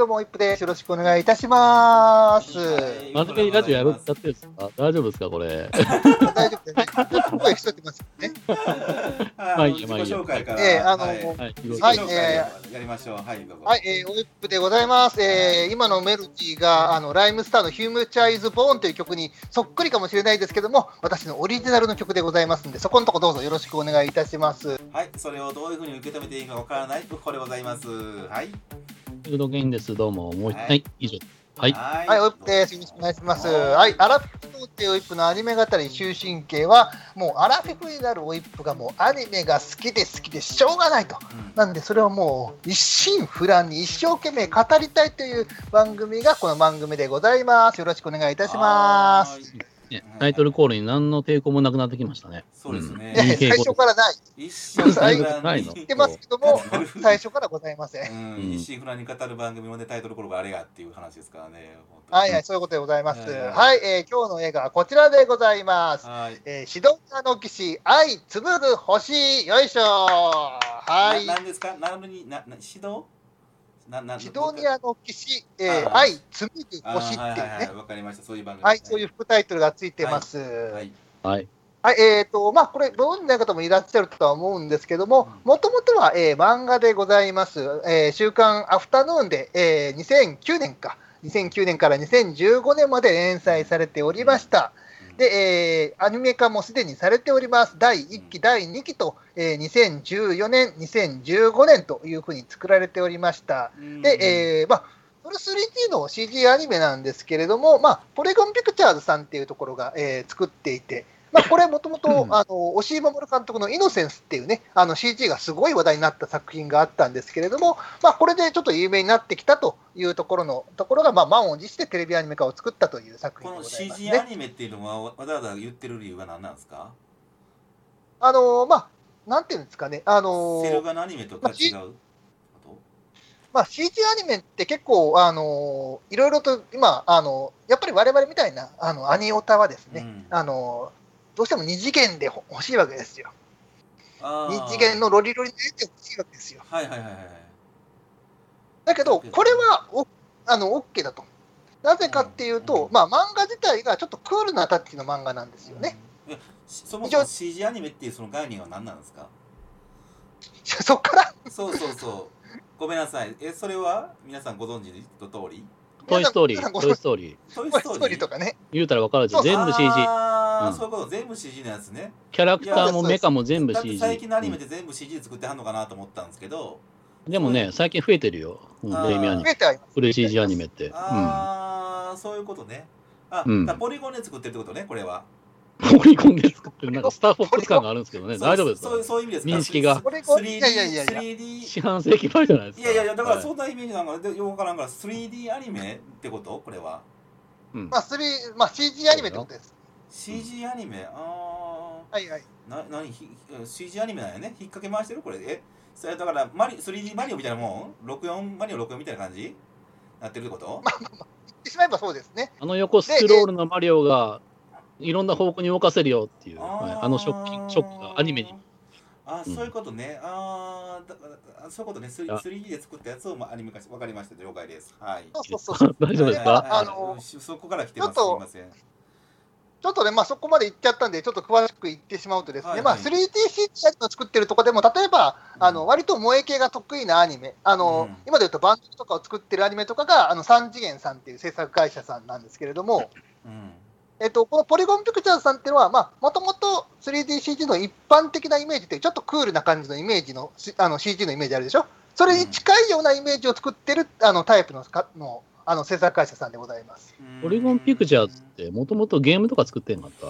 どうも、イップです。よろしくお願いいたします。真面目にラジオやるやってるんですか？大丈夫ですかこれ？大丈夫ですね。ちょっと声しとってますね。まあいいやまあいいや自己紹介から。ええあのはいはい、自己はい紹介やりましょう。はい、どうぞ。はい、えー、オイップでございます。えー今のメロディーが、あの、ライムスターのヒュームチャイズ・ボーンという曲にそっくりかもしれないですけども、私のオリジナルの曲でございますんで、そこのとこどうぞよろしくお願いいたします。はい、それをどういうふうに受け止めていいかわからないところでございます。はい。フードゲインです。どうも。もう、はいはい、以上。はい。はいはい、オイップです。よろしくお願いします。はい、アラフィフのってオイップのアニメ語り終身刑は、もうアラフィフになるオイップがもうアニメが好きで好きでしょうがないと。うんなんで、それをもう一心不乱に一生懸命語りたいという番組がこの番組でございます。よろしくお願いいたします。タイトルコールに何の抵抗もなくなってきましたね。そうですね。最初からない。一心不乱ない。のに言ってますけども、最初からございません。うん、一心不乱に語る番組もね、タイトルコールがあれがっていう話ですからね。はいはい、そういうことでございます。はいえー今日の映画はこちらでございます。はい。えー、シドニアの騎士、愛紡ぐ星、よいしょ。はい。ななんですか？なのに、な、な、指導？な、な、シドニアの騎士、えーあ愛紡ぐあ星っていうはいはいはい、ね。わかりました。そういう番組。はい、そういう副タイトルがついてます。ははい、い。はい。えっ、と、まあ、これ、ご存じない方もいらっしゃるとは思うんですけども、もともとは、えー漫画でございます。えー週刊アフタヌーンで、えー2009年か、2009年から2015年まで連載されておりました。で、えーアニメ化もすでにされております。第1期、第2期と、えー2014年、2015年というふうに作られておりました。うんで、えーまあ、これ 3D の CG アニメなんですけれども、まあ、ポリゴンピクチャーズさんっていうところが、えー作っていて、まあ、これもともと、あの、押井守監督のイノセンスっていうね、あの CG がすごい話題になった作品があったんですけれども、まあ、これでちょっと有名になってきたというところの、ところが、まあ、満を持してテレビアニメ化を作ったという作この品でございます CG アね。ニメっていうのはわざわざ言ってる理由は何なんですか？あのまあ、なんていうんですかね、あのセルガのアニメとか違うこと？まあ、CG アニメって結構、あのいろいろと今、あのやっぱり我々みたいなあのアニオタはですね、うん。あのどうしても二次元でほ欲しいわけですよ。二次元のロリロリの欲しいわけですよ。はいはいはいはい。だけど、これはおあの OK だと。なぜかっていうと、うんまあ、漫画自体がちょっとクールなタッチの漫画なんですよね。うん。そもそも CG アニメっていうその概念は何なんですか？そっから、そうそうそう。ごめんなさい。え、それは皆さんご存知の通り？トイストーリー、トイストーリー。トイストーリーとかね。言うたら分かるでしょ。そう全部 CG。ああ、うんそういうこと、全部 CG のやつね。キャラクターもメカも全部 CG。最近のアニメで全部 CG で作ってはんのかなと思ったんですけど、うんでもね、最近増えてるよ。うんレイミアニメ。増えてはいます。フル CG アニメって。うん。ああ、そういうことね。あ、ポリゴンで作ってるってことね、これは。ポリゴンで作ってる。なんかスターフォックス感があるんですけどね。そう大丈夫ですか？そういうそういう意味ですか認識がポリゴン 3D いやいやいやいや 3D 四半世紀前じゃないですか。いやいやいや、だからはいそんなイメージなんかでよくわからんから、3D アニメってこと？これは。うんまあ、3まあ、CG アニメってことです。CG アニメ、あはいはい。ー、な、なに、ひ CG アニメなんやね？引っ掛け回してる？これ。え、それだからマリ、3D マリオみたいなもん ?64 マリオ64みたいな感じ？なってるってこと？言ってしまえばそうですね。あの横スクロールのマリオがいろんな方向に動かせるよっていう、はいあのショッキングショックがアニメに。あうんそういうことね。あーだだそういうことね。3- あ 3D で作ったやつをまあアニメ化し、わかりました。了解です。はい。そうそうそう。大丈夫ですか？あのそこから来てます。すちょっとみません。ちょっとね、まあ、そこまで行っちゃったんで、ちょっと詳しく言ってしまうとですね、はいまあ、はい 3DCG を作ってるとこでも、例えば、あのうん割と萌え系が得意なアニメ、あのうん今で言うとバンドとかを作ってるアニメとかが、あの3次元さんっていう制作会社さんなんですけれども、うん。えっと、このポリゴンピクチャーズさんっていうのは、もともと 3DCG の一般的なイメージって、ちょっとクールな感じのイメージのしあの CG のイメージあるでしょ、それに近いようなイメージを作ってるあのタイプのかのあの制作会社さんでございます。ポリゴンピクチャーズってもともとゲームとか作ってんかった？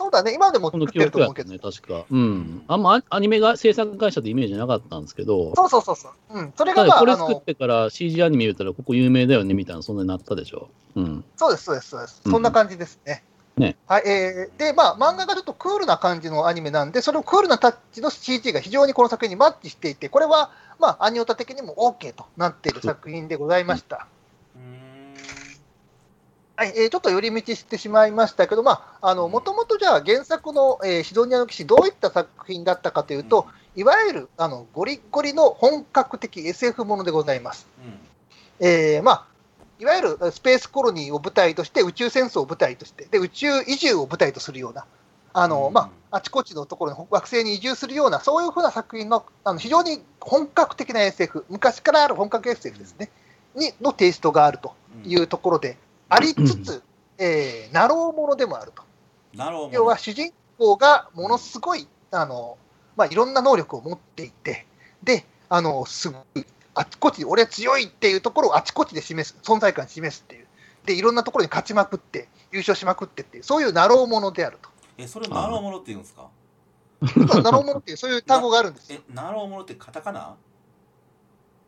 そうだね、今でもこ作ってると思うけど。ね、確か。うん。あんまアニメが制作会社ってイメージなかったんですけど、そうそうそうそう。うん、それがまああの、作ってから CG アニメ言うたらここ有名だよねみたいな、そんなになったでしょ。うん。そうです、そうです、そうです。うんそんな感じですね。ねはい、えーで、まあ、漫画がちょっとクールな感じのアニメなんで、そのクールなタッチの CG が非常にこの作品にマッチしていて、これは、まあ、アニオタ的にも OK となっている作品でございました。うーんはいえーちょっと寄り道してしまいましたけど、まあ、あのもともとじゃあ原作の、えーシドニアの騎士、どういった作品だったかというと、いわゆるあのゴリッゴリの本格的 SF ものでございます。えーまあ、いわゆるスペースコロニーを舞台として、宇宙戦争を舞台として、で宇宙移住を舞台とするような、あのうん。まあ、あちこちのところに惑星に移住するような、そういうふうな作品のあの非常に本格的な SF、昔からある本格 SF ですね、にのテイストがあるとうんいうところでありつつ、えー、なろうものでもあると。なるほど。要は主人公がものすごい、あのまあ、いろんな能力を持っていて、で、あのすごい、あちこち、俺強いっていうところをあちこちで示す、存在感示すっていう、で、いろんなところに勝ちまくって、優勝しまくってっていう、そういうなろうものであると。え、それなろうものって言うんですか？なろうものっていう、そういう単語があるんですよ。え、ナローものってカタカナ？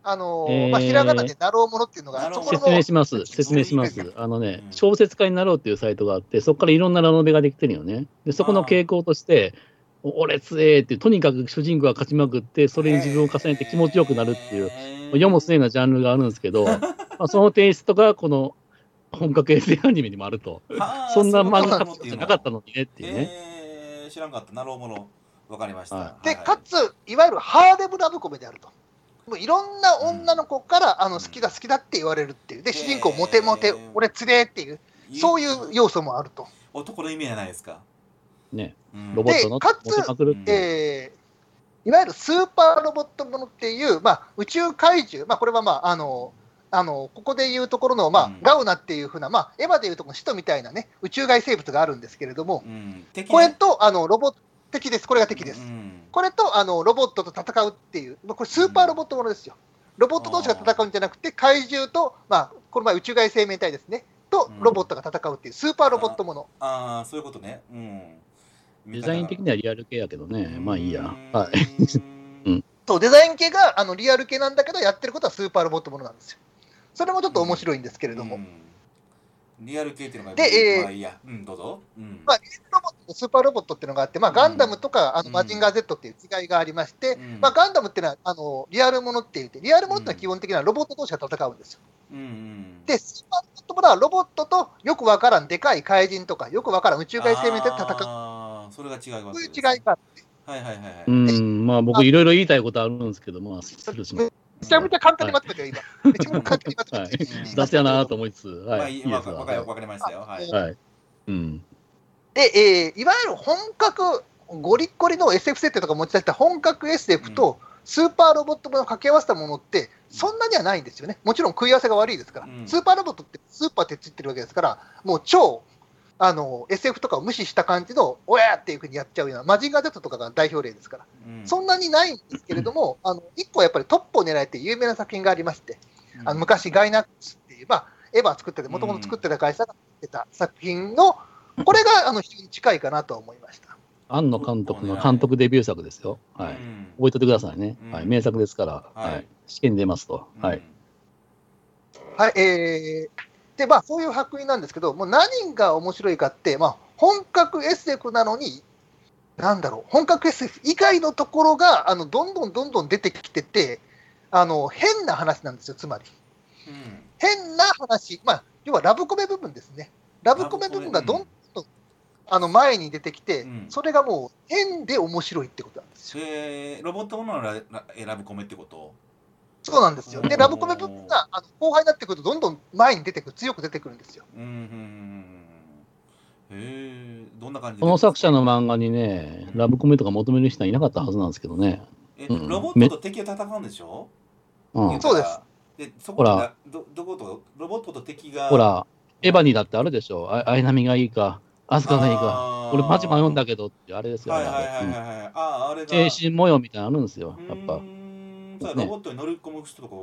あのえーまあ、ひらがなでなろうものっていうのが、の説明します。説明しまうんす。あのねう、ん小説家になろうっていうサイトがあって、そこからいろんなラノベができてるよね。で、そこの傾向として、お俺強えってとにかく主人公が勝ちまくって、それに自分を重ねて気持ちよくなるっていう、世も末なジャンルがあるんですけど、まあ、そのテイストがこの本格 SF アニメにもあると。はあそんな漫画じゃなかったのにねっていうね。えー、知らんかった。なろうもの。わかりました。はいかつ、いわゆるハーレムラブコメであると。もういろんな女の子から、あの好きだ好きだって言われるっていう。で、主人公モテモテ俺つれっていう、そういう要素もあると。男の意味じゃないですか？ね、うんロボットのでかつ持てまくるっていう。えーいわゆるスーパーロボットものっていう、まあ、宇宙怪獣、まあ、これは、まあ、あのあのここでいうところの、まあうんガウナっていうふうな、まあ、エヴァでいうとこの使徒みたいな、ね、宇宙外生物があるんですけれども、うん。これとあのロボット敵です、これが敵です。うんこれとあのロボットと戦うっていう、まあこれスーパーロボットものですよ。ロボット同士が戦うんじゃなくて、怪獣と、まあ、この前宇宙外生命体ですね、とうんロボットが戦うっていう、スーパーロボットもの。ああ、そういうことね。うん。デザイン的にはリアル系やけどね、まあいいや。はい。い。そうデザイン系があのリアル系なんだけど、やってることはスーパーロボットものなんですよ。それもちょっと面白いんですけれども、うんリアル系っていうのがでえーまあいいや。うん、どうぞ。うん。まあ、リアルロボットとスーパーロボットっていうのがあって、まあ、ガンダムとか、あうんのマジンガー Z っていう違いがありまして、うんまあ、ガンダムっていうのはあのリアルものって言って、リアルものってのは基本的にはロボット同士が戦うんですよ。うんうん。で、スーパーロボットものはロボットとよくわからんでかい怪人とか、よくわからん宇宙外生命体で戦う、ああ、それが違います。そういう違いがあって、はいはいはいはい。うん、まあ僕いろいろ言いたいことあるんですけど、まあ、スルーします。めちゃめちゃ簡単にまとめてよ、今。めちゃめちゃ簡単にまとめてよ。うん雑やなと思いつつ、まあはい。いいいわかりましたよ。はい。はい。うん。で、えーいわゆる本格、ゴリッゴリの SF 設定とか持ち出した本格 SF とスーパーロボットものを掛け合わせたものって、そんなにはないんですよね。もちろん食い合わせが悪いですから、うんスーパーロボットってスーパーってついてるわけですから、もう超あの SF とかを無視した感じの、おやーっていうふうにやっちゃうような、マジンガー Z とかが代表例ですから、うんそんなにないんですけれども、あの1個やっぱりトップを狙えて有名な作品がありまして、あの昔、ガイナックスっていう、まあ、エヴァ作ってて、もともと作ってた会社が作ってた作品の、これがあの非常に近いかなと思いました。庵野監督の監督デビュー作ですよ。はい。うん覚えておいてくださいね。うんはい。名作ですから、はいはい。試験に出ますと。はい。。はい、えー、で、まあ、そういう作品なんですけど、もう何が面白いかって、まあ、本格 SF なのに、なんだろう、本格 SF 以外のところが、あの、どんどんどんどん出てきてて、あの、変な話なんですよ、つまり。うん変な話、まあ、要はラブコメ部分ですね。ラブコメ部分がどんどん、あの前に出てきて、うんそれがもう変で面白いってことなんですよ。えーロボットもののララ選ぶコメってこと？そうなんですよ。で、うんラブコメ部分があの後輩になってくると、どんどん前に出てくる、強く出てくるんですよ。うんうんうんうんへえどんな感じで？この作者の漫画にね、ラブコメとか求める人はいなかったはずなんですけどね。えうんロボットと敵が戦うんでしょ？うん。そうですでそこほららどどことロボットと敵がほら、エヴァにだってあるでしょ？あアイナミがいいか、アスカがいいか。俺マジ迷うんだけどって、あれですよね。はいはいはいはいあれはいあああれが精神模様みたいなのあるんですよ、やっぱそうね。ロボットに乗り込む人とか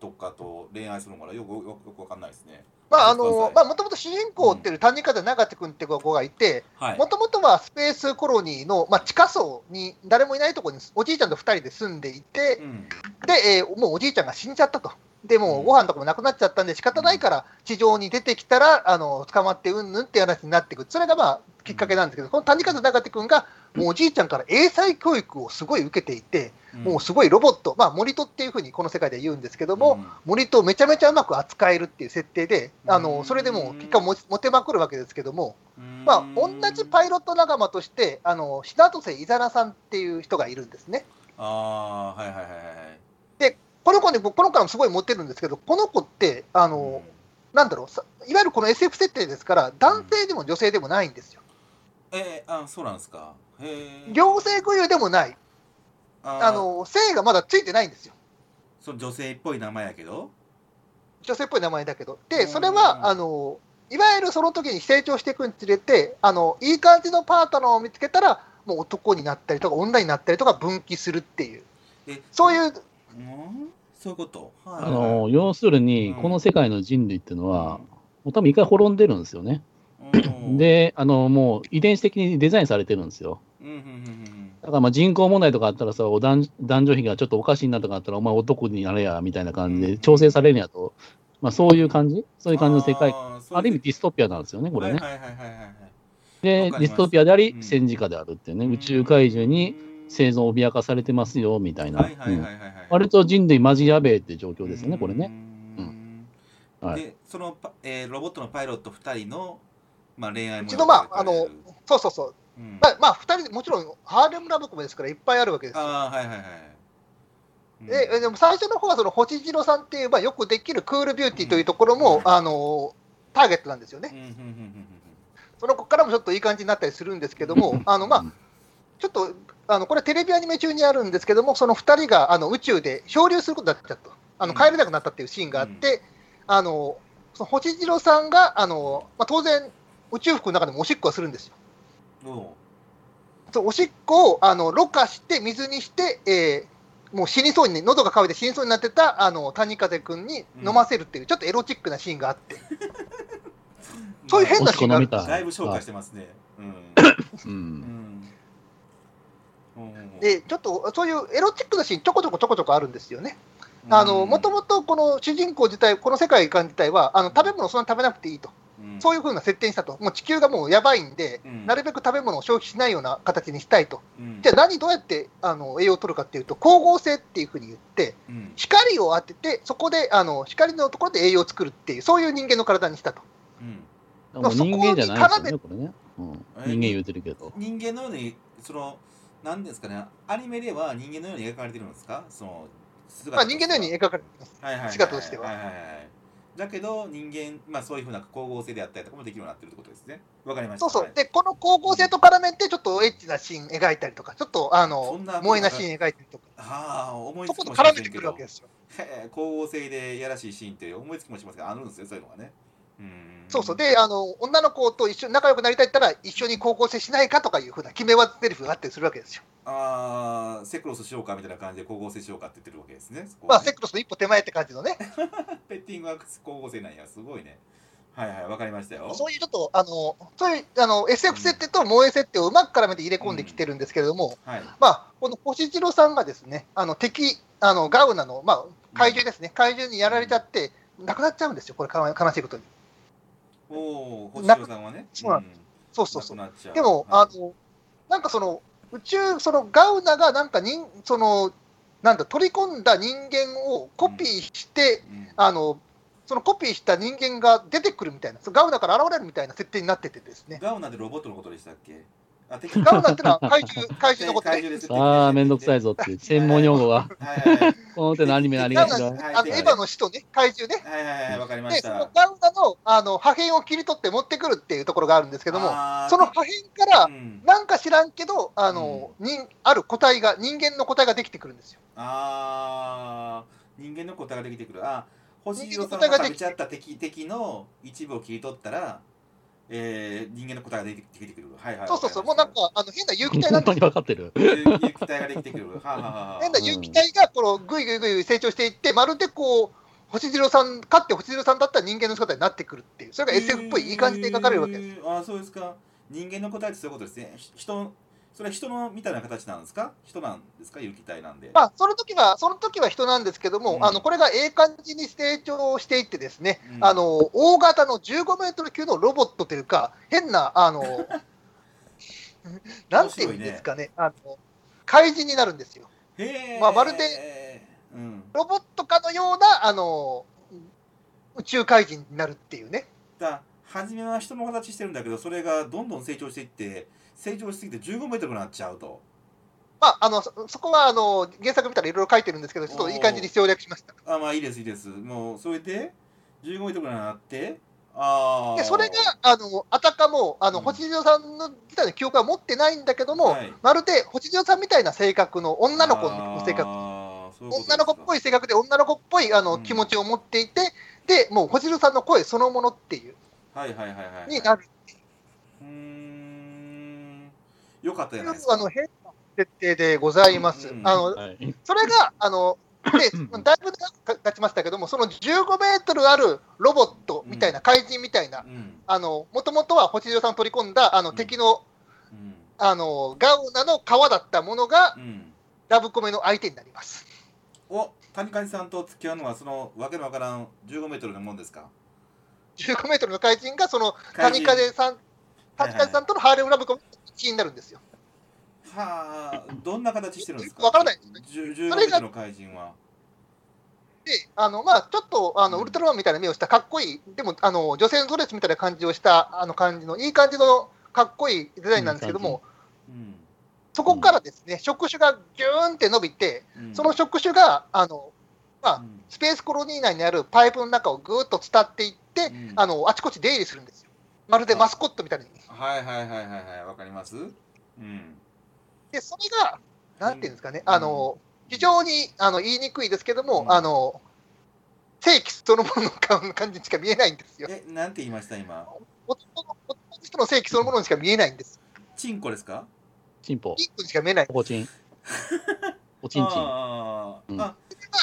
とかと恋愛するのかなよくよくわかんないですね。まあ、あの、まあ、もともと主人公っていう谷風永手君って子がいて、はい。もともとはスペースコロニーの、まあ、地下層に誰もいないところにおじいちゃんと2人で住んでいてう、ん。で、えーもうおじいちゃんが死んじゃったと。でもうご飯とかもなくなっちゃったんで、仕方ないから地上に出てきたら、あの捕まってうんぬんっていう話になってくる、それがまあきっかけなんですけど、この谷風中手君が、もうおじいちゃんから英才教育をすごい受けていて、もうすごいロボット、まあ、森戸っていうふうにこの世界で言うんですけども、森戸をめちゃめちゃうまく扱えるっていう設定で、あのそれでも結果もモテまくるわけですけども、まあ、同じパイロット仲間として、あの白戸瀬伊沢さんっていう人がいるんですね。ああはいはいはいはいこの子に、僕この子もすごいモテるんですけど、この子って、あの、なんだろうさ、いわゆるこの SF 設定ですから、男性でも女性でもないんですよ。えー、あそうなんですか。へえ。行政固有でもない、ああの性がまだついてないんですよ。その女性っぽい名前やけど？女性っぽい名前だけど。うで、ん。それは、あの、いわゆるその時に成長していくにつれて、あの、いい感じのパートナーを見つけたら、もう男になったりとか、女になったりとか、分岐するっていう、えそういう、うん？そういうこと？はい。あの要するに、この世界の人類っていうのは、もう多分一回滅んでるんですよね。うん。で、あのもう遺伝子的にデザインされてるんですよ。うんうんうんだからまあ人口問題とかあったらさ、お男男女比がちょっとおかしいなとかあったら、お前男になれやみたいな感じで調整されるんやと、まあ、そういう感じ、そういう感じの世界、あある意味ディストピアなんですよね、これね。で、ディストピアでありう、ん。戦時下であるっていうね、宇宙怪獣に生存を脅かされてますよみたいな、はいはいはいうんはい。はい割と人類マジやべえって状況ですよね、これね。うん。はい。でそのパ、えーロボットのパイロット2人の、まあ、恋愛うちのまああのそうそうそう、うん。まあ、まあ、2人でもちろん、ハーレムラブコメですから、いっぱいあるわけですよ。ああはいはいはいうん。ででも最初の方はその星次郎さんっていう、まあ、よくできるクールビューティーというところも、あのターゲットなんですよね。うんうんうんうんその子からもちょっといい感じになったりするんですけども、あのまあ、ちょっとあのこれ、テレビアニメ中にあるんですけども、その2人があの宇宙で漂流することになっちゃった。と、あのうん。帰れなくなったっていうシーンがあって、あのその星次郎さんがあの、まあ、当然、宇宙服の中でもおしっこをするんですよ。う。んそうおしっこをあのろ過して、水にして、えーもう死にそうに、喉が渇いて死にそうになってたあの谷風君に飲ませるっていう、ちょっとエロチックなシーンがあって、そういう変なシーンがあるんですよ。だいぶ紹介してますね。うん。う。うんん。うんで、ちょっとそういうエロチックなシーン、ちょこちょこちょこちょこあるんですよね。あのもともとこの主人公自体、この世界観自体は、あの食べ物をそんなに食べなくていいと、そういうふうな設定にしたと、もう地球がもうやばいんで、うん。なるべく食べ物を消費しないような形にしたいと、うん。じゃあ、何、どうやってあの栄養を取るかっていうと、光合成っていうふうに言って、うん。光を当てて、そこであの光のところで栄養を作るっていう、そういう人間の体にしたと。うん。人間じゃないですよね、これね。うん、え人間言うてるけど。人間のようにそのなんですかねアニメでは人間のように描かれてるんですか？その姿まあ、人間のように描かれてます。はいはいはい姿としては。はいはいはいだけど人間まあそういうふうな光合成であったりとかもできるようになってるってことですね。わかりました。はいそう。そうで、この光合成と絡めて、ちょっとエッチなシーン描いたりとか、ちょっとあその萌えなシーン描いたりとか、ああ思いそつきもしませんけど。くるわけですよ。へえ光合成でやらしいシーンって思いつきもしますけどあるんですよそういうのがね。うんそうそう、であの、女の子と一緒に仲良くなりたいったら、一緒に光合成しないかとかいうふうな決め技セリフがあったりするわけですよ。ああセクロスしようかみたいな感じで光合成しようかって言ってるわけですねそこまあ、はねセックスの一歩手前って感じのね、ペッティングは光合成なんやすごいね。はいはいわかりましたよ。そういうちょっと、あのそういうあの SF 設定と萌え設定をうまく絡めて入れ込んできてるんですけれども、はい。まあ、この星次郎さんがですね、あの敵、あのガウナの、まあ、怪獣ですね、怪獣にやられちゃって、亡くなっちゃうんですよ、これ、悲しいことに。おお星野さんはね。そうなんそうそうそう。でも、はい。あの、なんかその、宇宙、そのガウナがなんか人、その、なんだ、取り込んだ人間をコピーして、うん。あの、そのコピーした人間が出てくるみたいな、ガウナから現れるみたいな設定になっててですね。ガウナでロボットのことでしたっけ？あ敵。ガウナってのは怪獣、怪獣のことね。怪獣です。ああ、めんどくさいぞっていう、専門用語が、この手のアニメのありがちだ。あのエヴァの使徒ね、怪獣ね。はいはいはいわかりまで、そのしたガウナのあの破片を切り取って持ってくるっていうところがあるんですけども、その破片からう、ん。なんか知らんけど、あの、人ある個体が、人間の個体ができてくるんですよ。あー人間の答えができてくる。あ星色さん人間の答えができが食べちゃった敵敵の一部を切り取ったら、えー、人間の答えができできてくる。はいはいそうそうそう、もうわなんか、あの変な有機体なん本当ですよ。に分かってる。有有機体ができてくる。はあはあはあ。変な有機体がこのぐいぐいぐい成長していって、まるでこう、星次郎さん、かって星次郎さんだったら人間の姿になってくるっていう、それが SF っぽいいい感じで描かれるわけです。えーあーそうですか。人間の答えってそういうことですね。ひ人それは人のみたいな形なんですか？人なんですか？有機体なんで。まあ、その時は、その時は人なんですけども、うんあのこれがええ感じに成長していってですね、うんあの大型の15メートル級のロボットというか、変な、あの、なんていうんですかね、あの怪人になるんですよ。まあまるで、うん。ロボットかのような、あの宇宙怪人になるっていうね。だ初めは人の形してるんだけど、それがどんどん成長していって、成長しすぎて15メートルになっちゃうと。まあ、あのそそこはあの原作見たらいろいろ書いてるんですけど、ちょっといい感じに省略しました。あ、まあいいです、いいです。もう、それで、15メートルになって、ああ。でそれがあのあたかもあの、うん星次郎さんの自体の記憶は持ってないんだけども、はいまるで星次郎さんみたいな性格の女の子の性格、ういう女の子っぽい性格で、女の子っぽいあの、うん気持ちを持っていて、でもう星次郎さんの声そのものっていう、はいはいはいはい。になるうーん。よかったじゃないですあか。の変な設定でございます。うんあのはい。それがあのでうんだいぶ経ちましたけども、その15メートルあるロボットみたいな、怪人みたいな、うん。もともとは星次郎さんを取り込んだあのうん敵のうん。あのガウナの皮だったものがうん。ラブコメの相手になります。お谷川さんと付き合うのはそのわけのわからん15メートルのもんですか？15メートルの怪人がその谷風さん、谷風さんとのハーレムラブコメの一員になるんですよ。はあどんな形してるんですか？わからないですね。10 15メートルの怪人は。で、あのまあ、ちょっとあのうん。ウルトラマンみたいな目をしたかっこいい、でもあの女性のドレスみたいな感じをしたあの感じの、いい感じのかっこいいデザインなんですけども、うん。そこからですね、触手がギューンって伸びて、うん。その触手があの、まあう、ん。スペースコロニー内にあるパイプの中をぐーっと伝っていって、うん。あのあちこち出入りするんですよ。まるでマスコットみたいに。はいはいはいはいはいわかります？うんで、それが、なんていうんですかね、あの非常にあの言いにくいですけども、うんあの正規そのものの感感じにしか見えないんですよ。えなんて言いました今？男の男の人の正規そのものにしか見えないんです。チンコですか？チンポ。ピンクにしか見えない。おこちん。おちんちん。うんあーあまあ、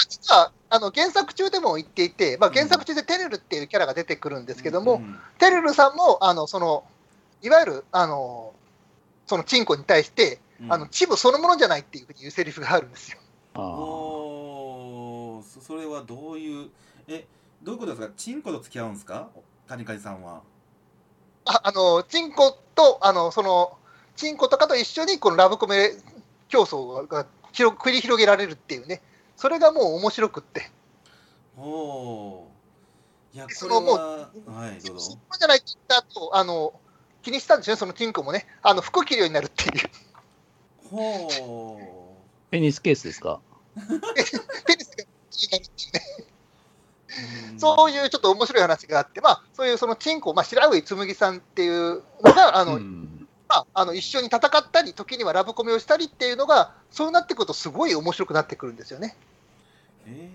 実はあの原作中でも言っていて、まあ、原作中でテレルっていうキャラが出てくるんですけども、うんテレルさんもあのそのいわゆるあのそのチンコに対して、うん。あのチブそのものじゃないっていうふうに言うセリフがあるんですよ。ああ。おー。そそれはどういうえどういうことですか？チンコと付き合うんですか？谷川さんは。ああのチンコとあのそのチンコとかと一緒にこのラブコメ競争が広繰り広げられるっていうね、それがもう面白くって、おいやそのもうははいどうぞそこじゃないって言った後あの気にしたんですよね、そのチンコもね、あの服着るようになるっていう。ほペニスケースですかペニスが気になるっていうね、うそういうちょっと面白い話があって、まあ、そういうそのチンコ、まあ、白上紬さんっていうのが、あのうん。まあ、あの一緒に戦ったり、時にはラブコメをしたりっていうのが、そうなってくると、すごい面白くなってくるんですよね。え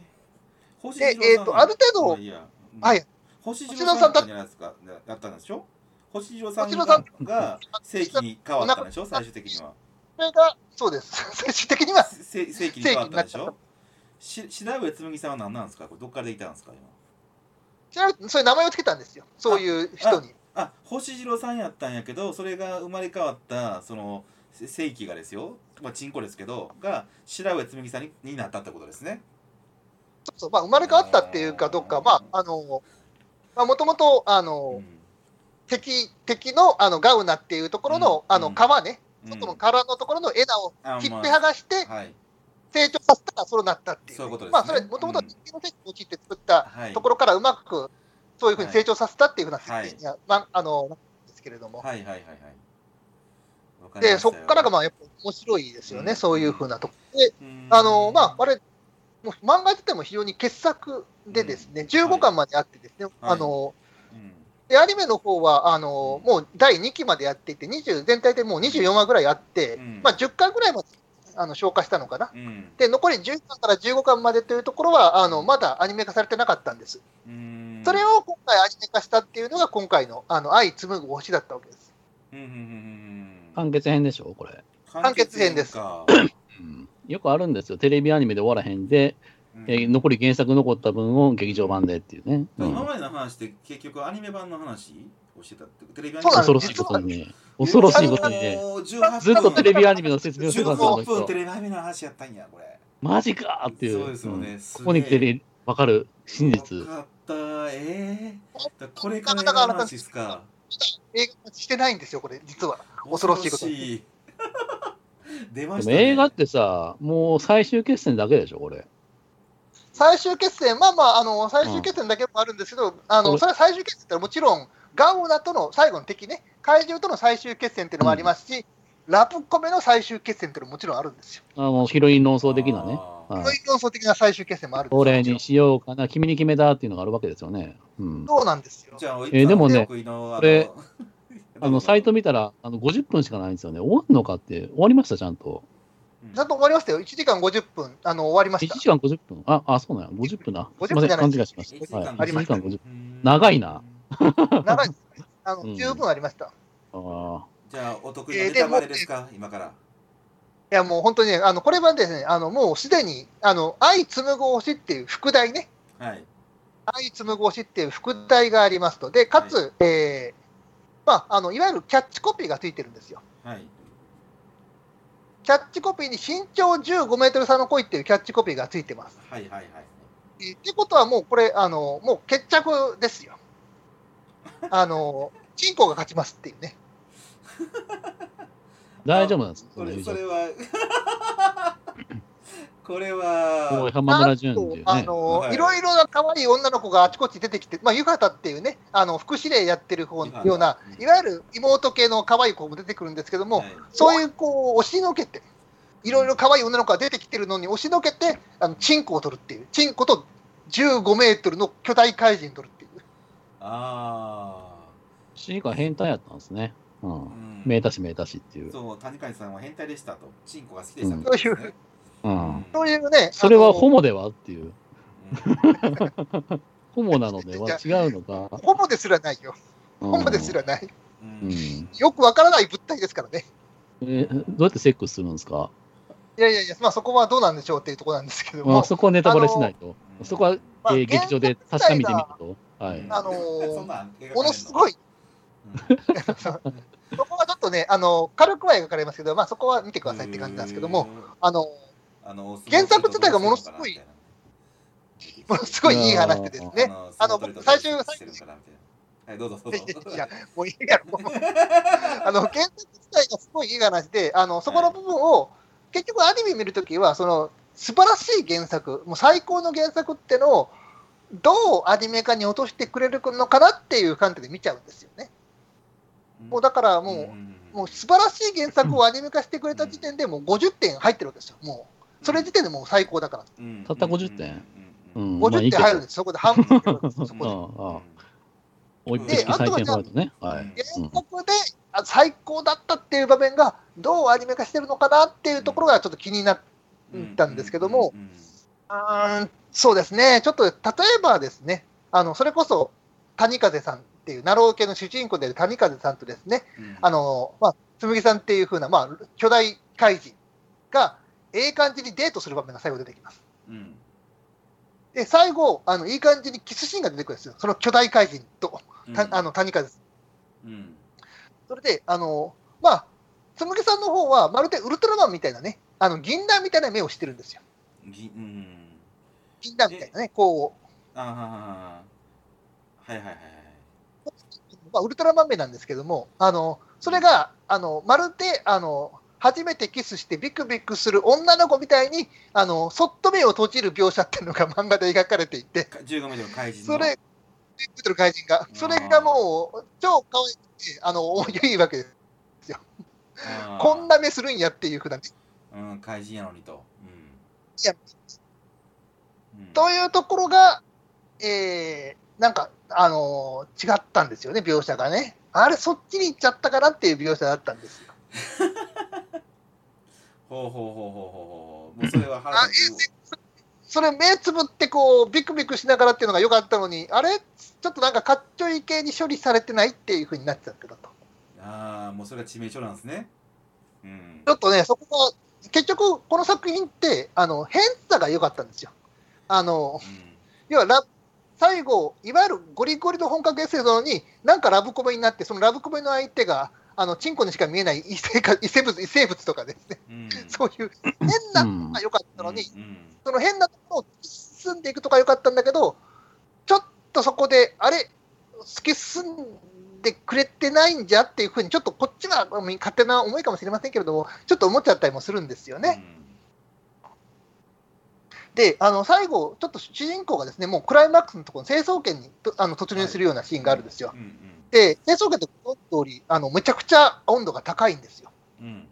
ー、星でえーとある程度まあいいや。うん。はい、星次郎さんだったんでしょ星次郎さんが正規に変わったんでしょ最終的には。それが、そうです、最終的には、せ正規に変わったんでしょ？し白上紬さんは何なんですか？これどっからでいたんですか今？そういう名前をつけたんですよ、そういう人に。あ星次郎さんやったんやけどそれが生まれ変わったそのせ正規がですよ。まあチンコですけどが白上紬さんにになったってことですね。そうそうまあ、生まれ変わったっていうかどうか、まあ、あの、まあ、もともと、あの、うん。敵、敵の、あの、ガウナっていうところの、あの、うん。うん皮ね、うん。外の殻のところの枝をあ切っまあぺ剥がして、はい。成長させたらそうなったっていう。そういうことですね。まあ、それ、もともとは敵の敵を切って作ったはい。ところからうまく、そういうふうに成長させたっていうふうな設はい。定には、まあ、あの、なんですけれども。はいはいはいはい。で、そこからが、まあ、やっぱ面白いですよね、うん。そういうふうなところで、うん。あの、まあ、あれ、もう漫画自体も非常に傑作でですね、15巻まであってですね、あの、うん。でアニメの方はあのもう第2期までやっていて、20全体でもう24話ぐらいあって、うん。まあ、10巻ぐらいまであの消化したのかな。うん。で、残り10巻から15巻までというところは、あのまだアニメ化されてなかったんです。うんそれを今回アニメ化したっていうのが、今回のあの愛紡ぐ星だったわけです。完結編でしょこれ。完完結編ですかうん。よくあるんですよ。テレビアニメで終わらへんで、うんえー残り原作残った分を劇場版でっていうね。うん今までの話って結局アニメ版の話をしてたってテレビアニメ恐ろしいことにね。恐ろしいことにね。ずっとテレビアニメの説明をしてたんですよ、あの15分人テ。レビアニメの話やったんやこれマジかーっていう。そうですよねここに来てねわかる真実よ。かった。ええだこれからだからの話ですか。映画してないんですよ、これ、実は。恐ろしいこと 出までしたね。も映画ってさ、もう最終決戦だけでしょ、これ。最終決戦、まあまあ、あの最終決戦だけもあるんですけど、あうん。のそれは最終決戦ってもちろん、ガウナとの最後の敵ね、怪獣との最終決戦っていうのもありますし、ラプコメの最終決戦っていうのももちろんあるんですよ。あのヒロイン論争的なね。はいヒロイン論争的な最終決戦もあるどれにしようかな、君に決めたっていうのがあるわけですよね。うん。そうなんですよ。じゃあ、えーでもねこれあのサイト見たら、あの、50分しかないんですよね。終わんのかって、終わりました、ちゃんと。うんちゃんと終わりましたよ。1時間50分、あの終わりまし1た。時間50分。あ、あ、そうなんや。50分だ。すいません、50勘違いしま1時した。はい。間1時間50分。うん長いな。長いですね。あのうん十分ありました。いあじゃあ、お得意のネタバレですか、今から。や、もう本当にね、あのこれはですね、あのもうすでに、あの愛紡ぐ推しっていう副題ね、はい。愛紡ぐ推しっていう副題がありますので、かつ、えーまあ、あのいわゆるキャッチコピーがついてるんですよ。はい。キャッチコピーに身長15メートル差の恋っていうキャッチコピーがついてます。はいはいはい。えーってことはもうこれ、あのもう決着ですよ。あの、チンコが勝ちますっていうね。大丈夫なんですか？これ、それそ れは、これ大は、浜村淳っていうね。あの、はい。いろいろな可愛い女の子があちこち出てきて、まあ、湯畑っていうね、あの副司令やってる方のような、いわゆる妹系の可愛い子も出てくるんですけども、はい。そういうこう押しのけて、いろいろ可愛い女の子が出てきてるのに押しのけて、あのチンコを取るっていう、チンコと15メートルの巨大怪人取るっていう。あシーカ変態やったんですね。うん。名たし名たしっていう。そう、谷川さんは変態でしたと。チンコが好きでした。うん。と、そういううん。そういうね、それはホモではっていう。うん。ホモなのでは違うのか。ホモですらないよ。うん。ホモですらない。ううん。ん。よくわからない物体ですからね。えどうやってセックスするんですか？いやいやいや、まあそこはどうなんでしょうっていうところなんですけども。あ、そこはネタバレしないと。うん。そこは、まあえー劇場で確かめてみると。はい。あのーものすごい、そこはちょっとね、あの軽くは描かれますけど、まあそこは見てくださいって感じなんですけども、あの原作自体がものすごいものすごいいい話でですね、あの僕最終最後はい、どうぞどうぞ。いや、もういいやろ、あの原作自体がすごいいい話で、あのそこの部分を、結局、アニメ見るときは、その素晴らしい原作、もう最高の原作ってのを、どうアニメ化に落としてくれるのかなっていう観点で見ちゃうんですよね。もうだからもう、んもう素晴らしい原作をアニメ化してくれた時点でもう50点入ってるわけですよ、もう。それ時点でもう最高だから。うんたった50点ううんん。まあい50いけど点入るんです、そこで半分でで。ああああ追いでつき採点ホワイトね。はい。原作であ最高だったっていう場面がどうアニメ化してるのかなっていうところがちょっと気になったんですけども、そうですね、ちょっと例えばですね、あのそれこそ谷風さんっていう、ナロー系の主人公である谷風さんとですね、うん。あのまあ、紬さんっていう風な、まあ、巨大怪人が、ええ感じにデートする場面が最後出てきます。うん。で、最後、あのいい感じにキスシーンが出てくるんですよ、その巨大怪人と、たあの谷風さん。うん。それで、あのまあ、紬さんの方は、まるでウルトラマンみたいなね、あの銀杏みたいな目をしてるんですよ。ぎうん。銀杏みたいなね、こう、ああはいはいはいはいまあ、ウルトラマン目なんですけども、あのそれがあのまるであの初めてキスしてビクビクする女の子みたいにあのそっと目を閉じる描写っていうのが 漫画で描かれていて、か15メートルの怪人の。それ、ビクビクる怪人が、それがもう超可愛くて、あのいいわけです。あー。こんな目するんやっていうふうなね。うん怪人やのにと。うん。いや。うん。というところが、えーなんか、あの違ったんですよね、描写がね。あれ、そっちに行っちゃったかなっていう描写だったんですよ。ほうほうほうほうほうほうもうそれは腹あ立つそれ目つぶってこうビクビクしながらっていうのが良かったのに、あれ、ちょっとなんかかっちょいい系に処理されてないっていうふうになっちゃってたと。ああもうそれが致命傷なんですねうんちょっとね、そこが、結局、この作品って、あの変さが良かったんですよ。あの、うん要はラ最後、いわゆるゴリゴリの本格エッセイなのに、なんかラブコメになって、そのラブコメの相手が、あのチンコにしか見えない異生か異生物異生物とかですね、うん。そういう変なのが良かったのに、うん。その変なところを突き進んでいくとか良かったんだけど、ちょっとそこで、あれ、突き進んでくれてないんじゃっていうふうに、ちょっとこっちはうん勝手な思いかもしれませんけれども、ちょっと思っちゃったりもするんですよね。で、あの最後、ちょっと主人公がですね、もうクライマックスのところの成層圏にとあの突入するようなシーンがあるんですよ。うんうんで、成層圏ってこの通り、あのめちゃくちゃ温度が高いんですよ。うん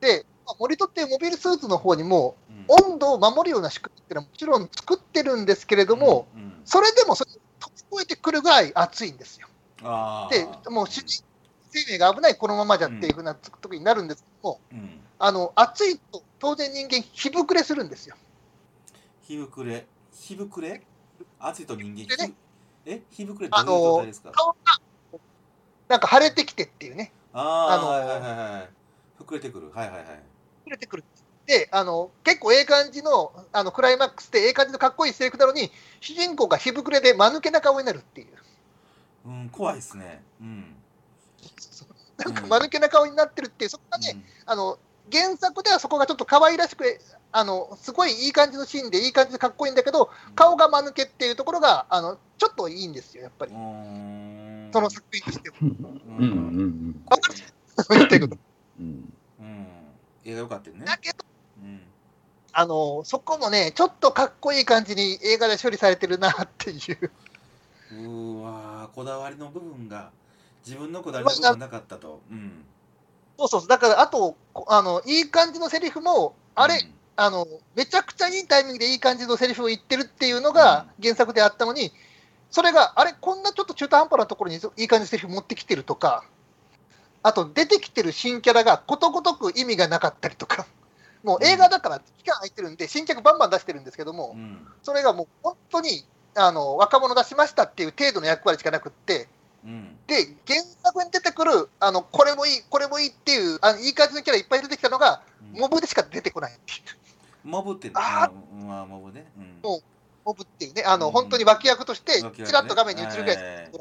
で、まあ森戸っていうモビルスーツの方にも、うん温度を守るような仕組みっていうのはもちろん作ってるんですけれども、うんうんそれでもそれを飛び越えてくるぐらい暑いんですよ。で、もう主人生命が危ない、このままじゃっていうふうな時になるんですけども、うんあの暑いと当然人間、日膨れするんですよ。日膨れ日膨れ？暑いと人間でねひえ？日膨れどういう状態ですか？顔がなんか腫れてきてっていうね、あのああはいはいはいはい。膨れてくる。はいはいはい。膨れてくる。で、あの結構ええ感じのあのクライマックスでええ感じのかっこいいセリフなのに、主人公が日膨れで間抜けな顔になるっていう。うん怖いですね。うん。なんか間抜けな顔になってるっていう、そこがね、あの原作ではそこがちょっと可愛らしく、あのすごいいい感じのシーンで、いい感じでかっこいいんだけど、顔が間抜けっていうところが、あのちょっといいんですよ、やっぱり。う、ん。その作品としても。うん。うんう言ってることうん。うん。映画よかったよね。だけど、うん。あのそこもね、ちょっとかっこいい感じに映画で処理されてるなっていう。うーわーこだわりの部分が自分のこだわりの部分がなかったと。うんそうそうだからあと、こあのいい感じのセリフも、あれ、うん。あの、めちゃくちゃいいタイミングでいい感じのセリフを言ってるっていうのが原作であったのに、それが、あれ、こんなちょっと中途半端なところにいい感じのセリフ持ってきてるとか、あと出てきてる新キャラがことごとく意味がなかったりとか、もう映画だから期間空いてるんで、新客バンバン出してるんですけどもう、ん。それがもう本当にあの若者出しましたっていう程度の役割しかなくって、うんで、原作に出てくる、あのこれもいい、これもいいっていう、あのいい感じのキャラいっぱい出てきたのが、モブでしか出てこない。っていう。モブってあうんまあモブね。うん。もモブっていうね、あの、うん。本当に脇役として、ちらっと画面に映るぐらい、えー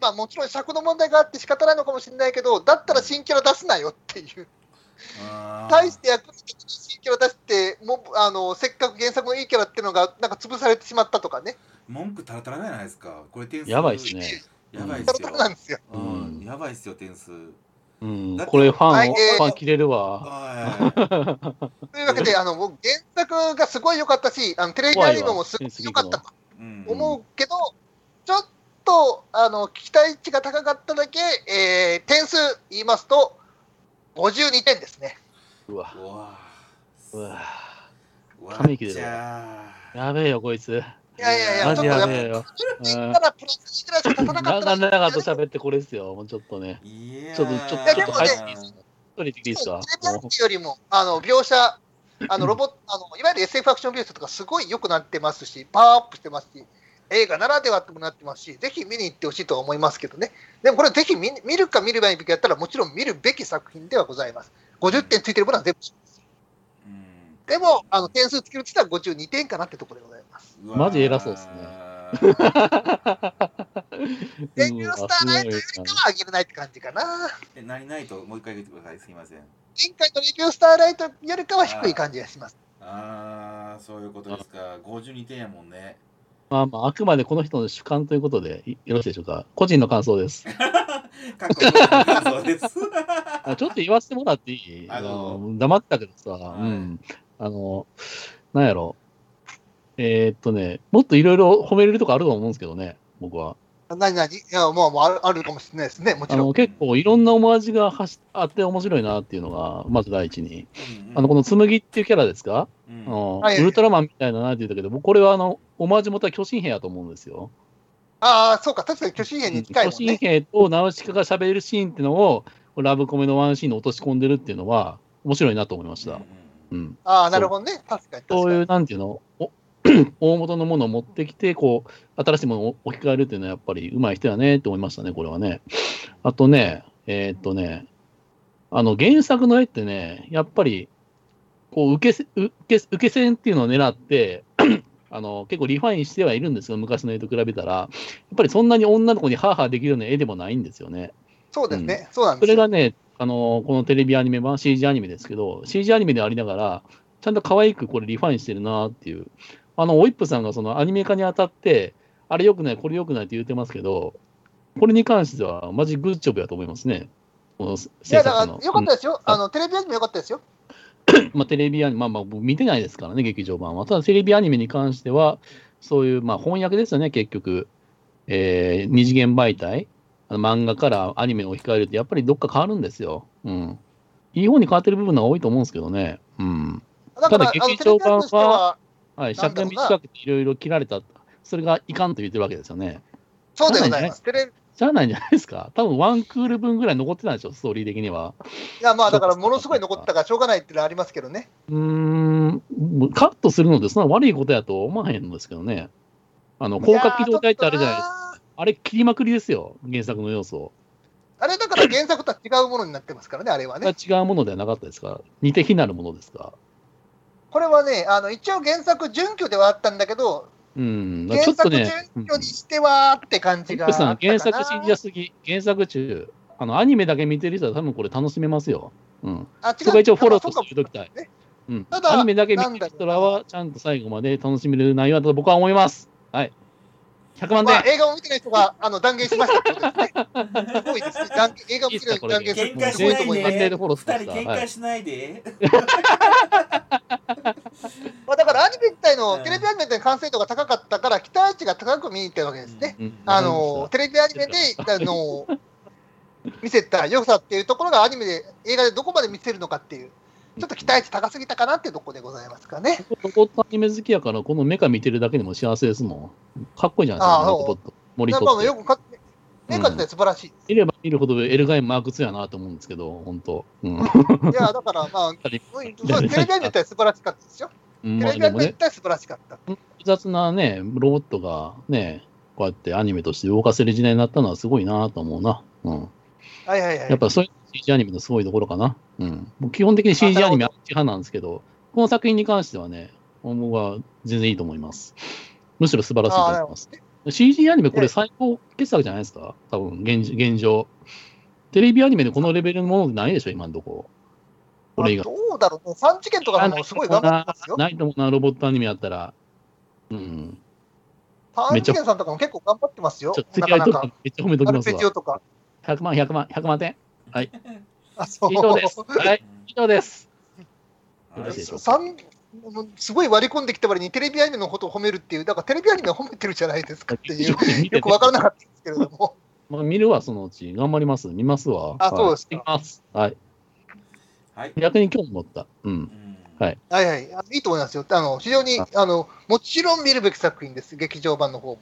まあ、もちろん尺の問題があって仕方ないのかもしれないけど、だったら新キャラ出すなよっていう、大して役に立たない新キャラ出してもあの、せっかく原作のいいキャラっていうのが、なんか潰されてしまったとかね、文句たらたらじゃないですか？これ点数やばいっすね。やばいっすよ。たらたらなん。ですよ。ううん。んやばいっすよ点数。うん。これファンを、はい。えー。ファン切れるわ。はというわけで、あの僕原作がすごい良かったし、あのテレビアニメもすごい良かったというん思うけど、ちょっとあの期待値が高かっただけ、えー点数言いますと、52点ですね。うわ。うわうわ。うわため息出るじゃあやべえよ、こいつ。いやいやいや、マジちょっとやべえよ。言ったらプラス2ぐらいしか立たなかった長ら々と喋ってこれっすよ。もうちょっとね。いやーちょっと、ちょっと、ちょっといやでもね入っていいですかよりもあの描写、あのロボあのいわゆる SF アクション描写とかすごい良くなってますし、パワーアップしてますし、映画ならではともなってますし、ぜひ見に行ってほしいとは思いますけどね。でもこれぜひ見見るか見るべきやったらもちろん見るべき作品ではございます。50点ついてるものは全部うんでも、あの点数つけるとしたら52点かなってところでございます。マジ偉そうっすねデビュースターナイトよりかは上げれないって感じかな。え何ないともう一回言ってくださいすいません前回のレビュースターライトよりかは低い感じがします。ああそういうことですか52点やもんねまあまあ、あくまでこの人の主観ということでいよろしいでしょうか。個人の感想です。感想です あちょっと言わせてもらっていい？ああのの黙ってたけどさ、いうん。あの、なんやろ。えーっとね、もっといろいろ褒めれるとこあると思うんですけどね、僕は。何何？いや、もうもうあるあるかもしれないですね、もちろん。あの結構いろんなオマージュがはしあって面白いなっていうのが、まず第一に。うんうんあの、この紬っていうキャラですか、うんあのはいウルトラマンみたいだなって言ったけど、僕これはあの、オマージュ元は巨神兵やと思うんですよ。ああ、そうか、確かに巨神兵に近いもん巨神ね。兵とナウシカが喋るシーンっていうのを、ラブコメのワンシーンに落とし込んでるっていうのは、面白いなと思いました。うんうん。ああ、なるほどね。確かに確かに。そういう、なんていうの、お 大元のものを持ってきて、こう、新しいものを置き換えるっていうのは、やっぱり上手い人やねって思いましたね、これはね。あとね、えーっとね、あの、原作の絵ってね、やっぱり、こう受けせ受け受け線っていうのを狙って あの結構リファインしてはいるんですけど昔の絵と比べたらやっぱりそんなに女の子にハーハーできるような絵でもないんですよね。そうですね、そうなんですよ。それがね、あのこのテレビアニメ版 CG アニメですけど CG アニメでありながらちゃんと可愛くこれリファインしてるなっていうあのオイップさんがそのアニメ化にあたってあれ良くないこれ良くないって言ってますけどこれに関してはマジグッジョブやと思いますね。い制や、だから、作のよかったですよ。うんあの、テレビアニメよかったですよ。まあ、テレビアニメ、まあまあ、僕見てないですからね、劇場版は。ただ、テレビアニメに関しては、そういう、まあ、翻訳ですよね、結局。えー二次元媒体、あの漫画からアニメを控えるって、やっぱりどっか変わるんですよ。うん。いい方に変わってる部分が多いと思うんですけどね。うん。だから、ただ劇場版はは、はい、尺が短くていろいろ切られた。それがいかんと言ってるわけですよね。そうでございます。テレじゃないんじゃないですか。多分ワンクール分ぐらい残ってたんでしょ、ストーリー的には。いや、まあ、だから、ものすごい残ってたからしょうがないっていうのはありますけどね。うーん、カットするのってそんな悪いことやと思わへんのですけどね。あの、広角機動隊ってあれじゃないですか。か。あれ切りまくりですよ、原作の要素。あれだから原作とは違うものになってますからね、あれはね。違うものではなかったですか似て非なるものですかこれはね、あの一応原作準拠ではあったんだけど、うん、ち原作ょっとね、準拠にしてはって感じがあ。原作信じやすぎ、原作中、あの、アニメだけ見てる人は多分これ楽しめますよ。うん。あ違うそこは一応フォローとしておきたい。ねうん。ただアニメだけ見てる人らは、ちゃんと最後まで楽しめる内容だと僕は思います。はい。100万点まあ、映画を見てない人があの断言しましたってことですね。すごいですね。断言映画を見てない人が断言する。喧嘩しのすごいと思います。二人喧嘩しないで。まあ、だからアニメ自体の、うん。テレビアニメで完成度が高かったから、期待値が高く見に行ってるわけですね。うんあのテレビアニメであの見せた良さっていうところがアニメで、映画でどこまで見せるのかっていう、ちょっと期待値高すぎたかなっていうところでございますかね。ロボットアニメ好きやから、このメカ見てるだけでも幸せですもん。かっこいいじゃないですか、ロボット。森とって。ぱよくか、メカって素晴らしい。見れば見るほどエルガイマーク2やなと思うんですけど、本当。うん。いや、だからまあ、テレビアニメって素晴らしかったですよ。うんテレビアニメ素晴らしかった。複雑なね、ロボットがね、こうやってアニメとして動かせる時代になったのはすごいなと思うな。うん。はいはいはい。やっぱそういう CG アニメのすごいところかな。うん。もう基本的に CG アニメは派なんですけど、この作品に関してはね、僕は全然いいと思います。むしろ素晴らしいと思います。CG アニメこれ最高傑作じゃないですか？多分現、現状。テレビアニメでこのレベルのものないでしょ？今のところ。これ以外。どうだろうね、3次元とかもすごい頑張ってますよ。ないと思うな、ロボットアニメやったら。うん。3次元さんとかも結構頑張ってますよちょっ。とな付き合いとか。めっちゃ褒めときますわ。ペジオとか。100万、100万、100万点？あ、そう。以上です。はい、以上です。はいよろしいでしょうか？三すごい割り込んできた割にテレビアニメのことを褒めるっていう、だからテレビアニメを褒めてるじゃないですかっていう、よくわからなかったんですけれども。まあ、見るわ、そのうち。頑張ります。見ますわ。あそうですかはい。はい。はい。逆に興味持った。うん。うんはいはいはい、あいいと思いますよ。あの非常にああのもちろん見るべき作品です、劇場版の方も。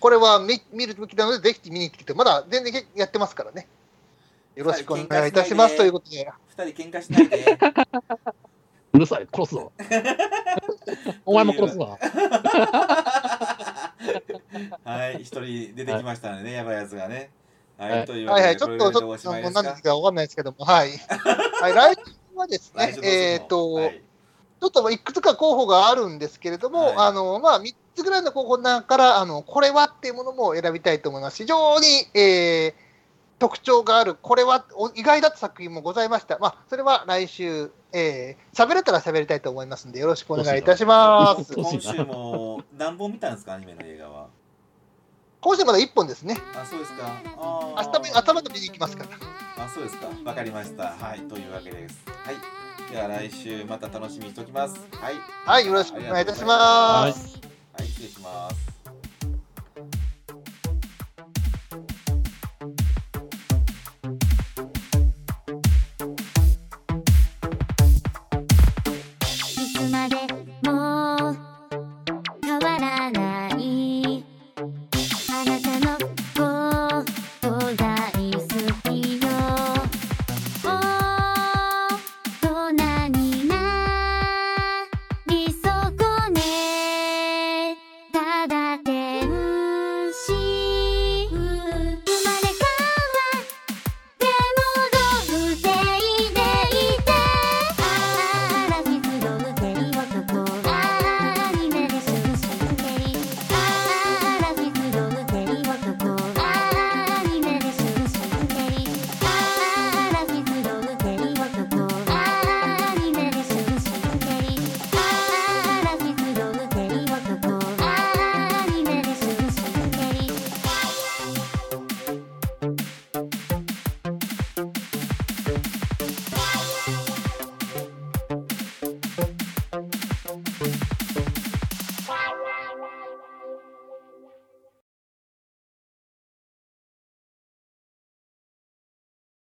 これは見見るべきなので、ぜひ見に来て、まだ全然やってますからね。よろしくお願いいたしますということで、二人喧嘩しないで。うるさい、殺すぞ。お前も殺すわ。はい、一人出てきましたね、やばいやつがね。は、はいいというわはいはい、ちょっと、ちょっと、これですか？わかんないですけども、はい。はい、来週はです来ねえっ、と、はいちょっといくつか候補があるんですけれども、はいあのまあ、3つぐらいの候補の中からあの、これはっていうものも選びたいと思います。非常に、えー特徴がある、これはお意外だった作品もございました。まあ、それは来週、えー、喋れたら喋りたいと思いますので、よろしくお願いいたします。今週も何本見たんですか、アニメの映画は。今週まだ1本ですね。あ、そうですか。明明日頭で見に行きますから。あ、そうですか。わかりました。はい、というわけです。はい。では来週また楽しみにしておきます。はい。はい、よろしくお願いいたし。ますはい、失礼します。